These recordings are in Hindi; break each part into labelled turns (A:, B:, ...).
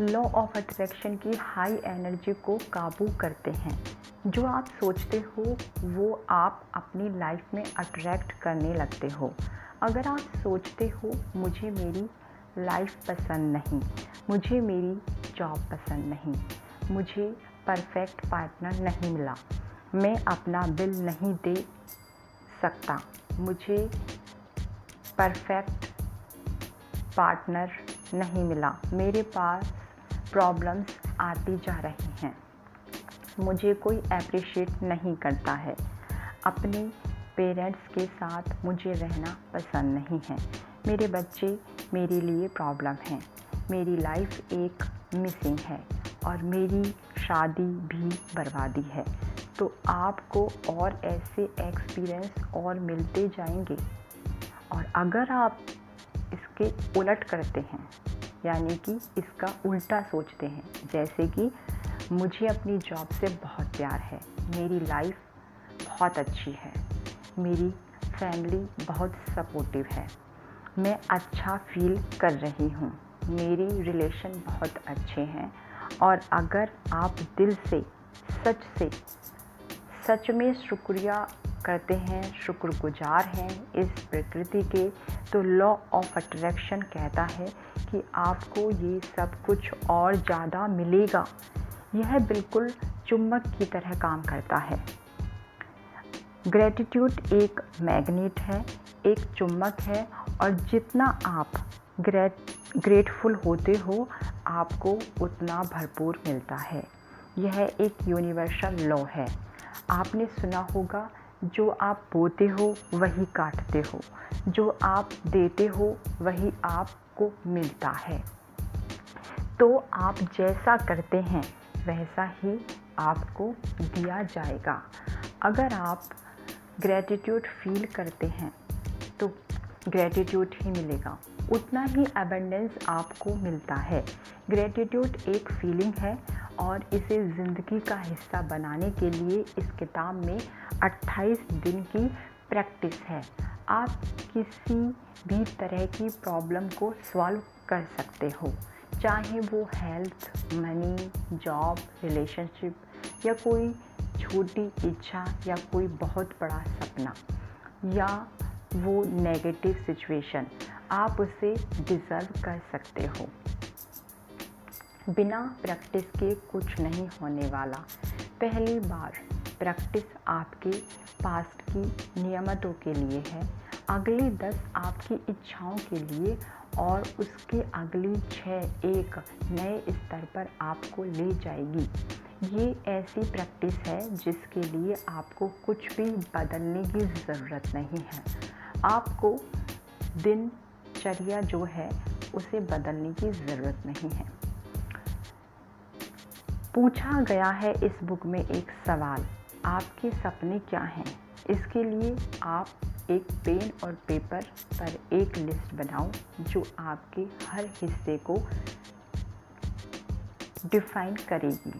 A: लॉ ऑफ़ अट्रैक्शन की हाई एनर्जी को काबू करते हैं। जो आप सोचते हो, वो आप अपनी लाइफ में अट्रैक्ट करने लगते हो। अगर आप सोचते हो, मुझे मेरी लाइफ पसंद नहीं, मुझे मेरी जॉब पसंद नहीं, मुझे परफेक्ट पार्टनर नहीं मिला, मैं अपना बिल नहीं दे सकता, मुझे परफेक्ट पार्टनर नहीं मिला, मेरे पास प्रॉब्लम्स आती जा रही हैं। मुझे कोई अप्रिशिएट नहीं करता है। अपने पेरेंट्स के साथ मुझे रहना पसंद नहीं है। मेरे बच्चे मेरे लिए प्रॉब्लम हैं। मेरी लाइफ एक मिसिंग है और मेरी शादी भी बर्बादी है। तो आपको और ऐसे एक्सपीरियंस और मिलते जाएँगे। और अगर आप इसके उलट करते हैं यानी कि इसका उल्टा सोचते हैं। जैसे कि मुझे अपनी जॉब से बहुत प्यार है। मेरी लाइफ बहुत अच्छी है। मेरी फैमिली बहुत सपोर्टिव है। मैं अच्छा फील कर रही हूँ। मेरी रिलेशन बहुत अच्छे हैं। और अगर आप दिल से, सच से, सच में शुक्रिया करते हैं, शुक्रगुजार हैं इस प्रकृति के। तो लॉ ऑफ़ अट्रैक्शन कहता है कि आपको ये सब कुछ और ज़्यादा मिलेगा। यह बिल्कुल चुम्बक की तरह काम करता है। ग्रेटिट्यूड एक मैग्नेट है, एक चुम्बक है और जितना आप ग्रेट ग्रेटफुल होते हो, आपको उतना भरपूर मिलता है। यह एक यूनिवर्सल लॉ है। आपने सुना होगा जो आप बोते हो, वही काटते हो। जो आप देते हो, वही आपको मिलता है। तो आप जैसा करते हैं, वैसा ही आपको दिया जाएगा। अगर आप ग्रेटिट्यूड फील करते हैं तो ग्रेटिट्यूड ही मिलेगा। उतना ही अबेंडेंस आपको मिलता है। ग्रेटिट्यूड एक फीलिंग है और इसे ज़िंदगी का हिस्सा बनाने के लिए इस किताब में 28 दिन की प्रैक्टिस है। आप किसी भी तरह की प्रॉब्लम को सॉल्व कर सकते हो, चाहे वो हेल्थ, मनी, जॉब, रिलेशनशिप या कोई छोटी इच्छा या कोई बहुत बड़ा सपना या वो नेगेटिव सिचुएशन, आप उसे डिज़र्व कर सकते हो। बिना प्रैक्टिस के कुछ नहीं होने वाला। पहली बार प्रैक्टिस आपके पास्ट की नियमतों के लिए है। अगली दस आपकी इच्छाओं के लिए और उसके अगली छः एक नए स्तर पर आपको ले जाएगी। ये ऐसी प्रैक्टिस है जिसके लिए आपको कुछ भी बदलने की ज़रूरत नहीं है। आपको दिनचर्या जो है उसे बदलने की ज़रूरत नहीं है। पूछा गया है इस बुक में एक सवाल, आपके सपने क्या हैं? इसके लिए आप एक पेन और पेपर पर एक लिस्ट बनाओ, जो आपके हर हिस्से को डिफाइन करेगी।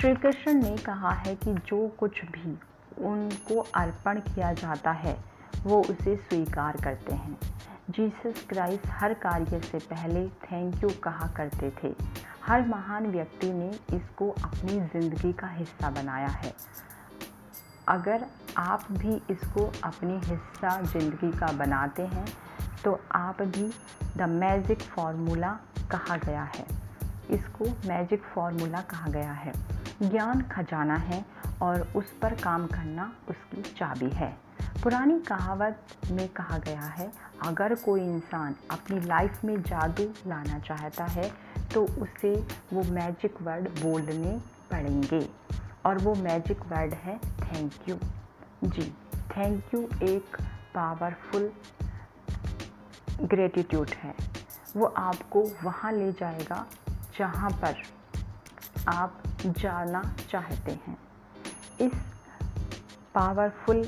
A: श्री कृष्ण ने कहा है कि जो कुछ भी उनको अर्पण किया जाता है, वो उसे स्वीकार करते हैं। जीसस क्राइस्ट हर कार्य से पहले थैंक यू कहा करते थे। हर महान व्यक्ति ने इसको अपनी ज़िंदगी का हिस्सा बनाया है। अगर आप भी इसको अपनी हिस्सा ज़िंदगी का बनाते हैं तो आप भी द मैजिक फार्मूला कहा गया है। इसको मैजिक फार्मूला कहा गया है। ज्ञान खजाना है और उस पर काम करना उसकी चाबी है। पुरानी कहावत में कहा गया है, अगर कोई इंसान अपनी लाइफ में जादू लाना चाहता है तो उसे वो मैजिक वर्ड बोलने पड़ेंगे। और वो मैजिक वर्ड है thank you ji thank you एक पावरफुल ग्रेटिट्यूड है। वो आपको वहाँ ले जाएगा जहाँ पर आप जाना चाहते हैं। इस पावरफुल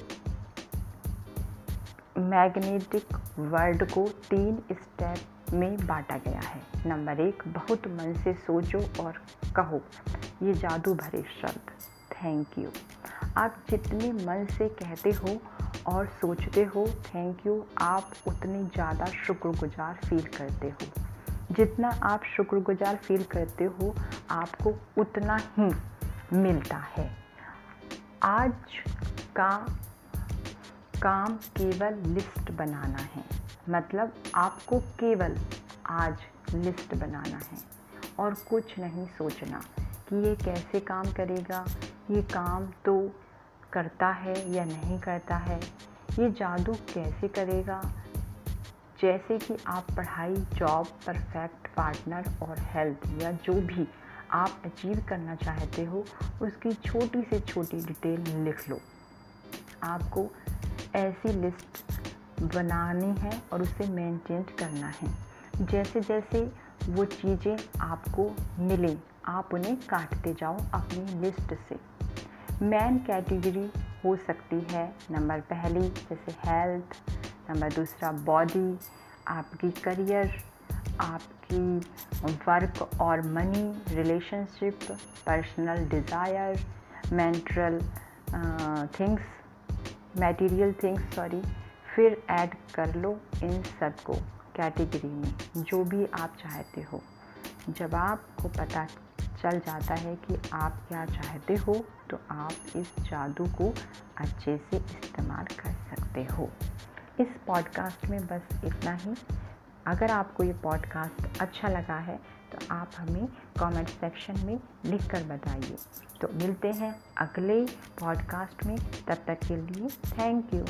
A: मैग्नेटिक वर्ड को तीन स्टेप में बांटा गया है। नंबर एक, बहुत मन से सोचो और कहो। ये जादू भरे शब्द। थैंक यू आप जितने मन से कहते हो और सोचते हो थैंक यू आप उतने ज़्यादा शुक्रगुजार फील करते हो। जितना आप शुक्रगुजार फील करते हो, आपको उतना ही मिलता है। आज का काम केवल लिस्ट बनाना है। मतलब आपको केवल आज लिस्ट बनाना है और कुछ नहीं सोचना कि ये कैसे काम करेगा, ये काम तो करता है या नहीं करता है, ये जादू कैसे करेगा। जैसे कि आप पढ़ाई जॉब परफेक्ट पार्टनर और हेल्थ या जो भी आप अचीव करना चाहते हो, उसकी छोटी से छोटी डिटेल लिख लो। आपको ऐसी लिस्ट बनानी है और उसे मेंटेन करना है। जैसे जैसे वो चीज़ें आपको मिलें, आप उन्हें काटते जाओ अपनी लिस्ट से। मैन कैटेगरी हो सकती है नंबर पहली, जैसे हेल्थ नंबर दूसरा बॉडी आपकी करियर आपकी वर्क और money relationship personal desire mental things material things sorry फिर ऐड कर लो इन सबको कैटेगरी में, जो भी आप चाहते हो। जब आपको पता चल जाता है कि आप क्या चाहते हो तो आप इस जादू को अच्छे से इस्तेमाल कर सकते हो। इस पॉडकास्ट में बस इतना ही। अगर आपको ये पॉडकास्ट अच्छा लगा है तो आप हमें कमेंट सेक्शन में लिख कर बताइए। तो मिलते हैं अगले पॉडकास्ट में, तब तक के लिए थैंक यू